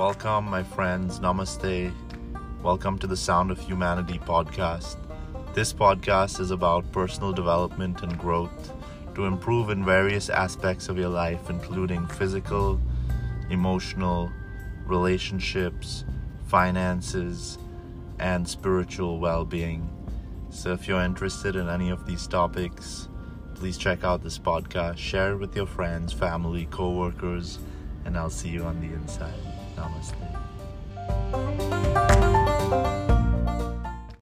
welcome, my friends. Namaste. Welcome to the Sound of Humanity podcast. This podcast is about personal development and growth to improve in various aspects of your life, including physical, emotional, relationships, finances, and spiritual well being. So, if you're interested in any of these topics, please check out this podcast, share it with your friends, family, co workers, and I'll see you on the inside. Namaste.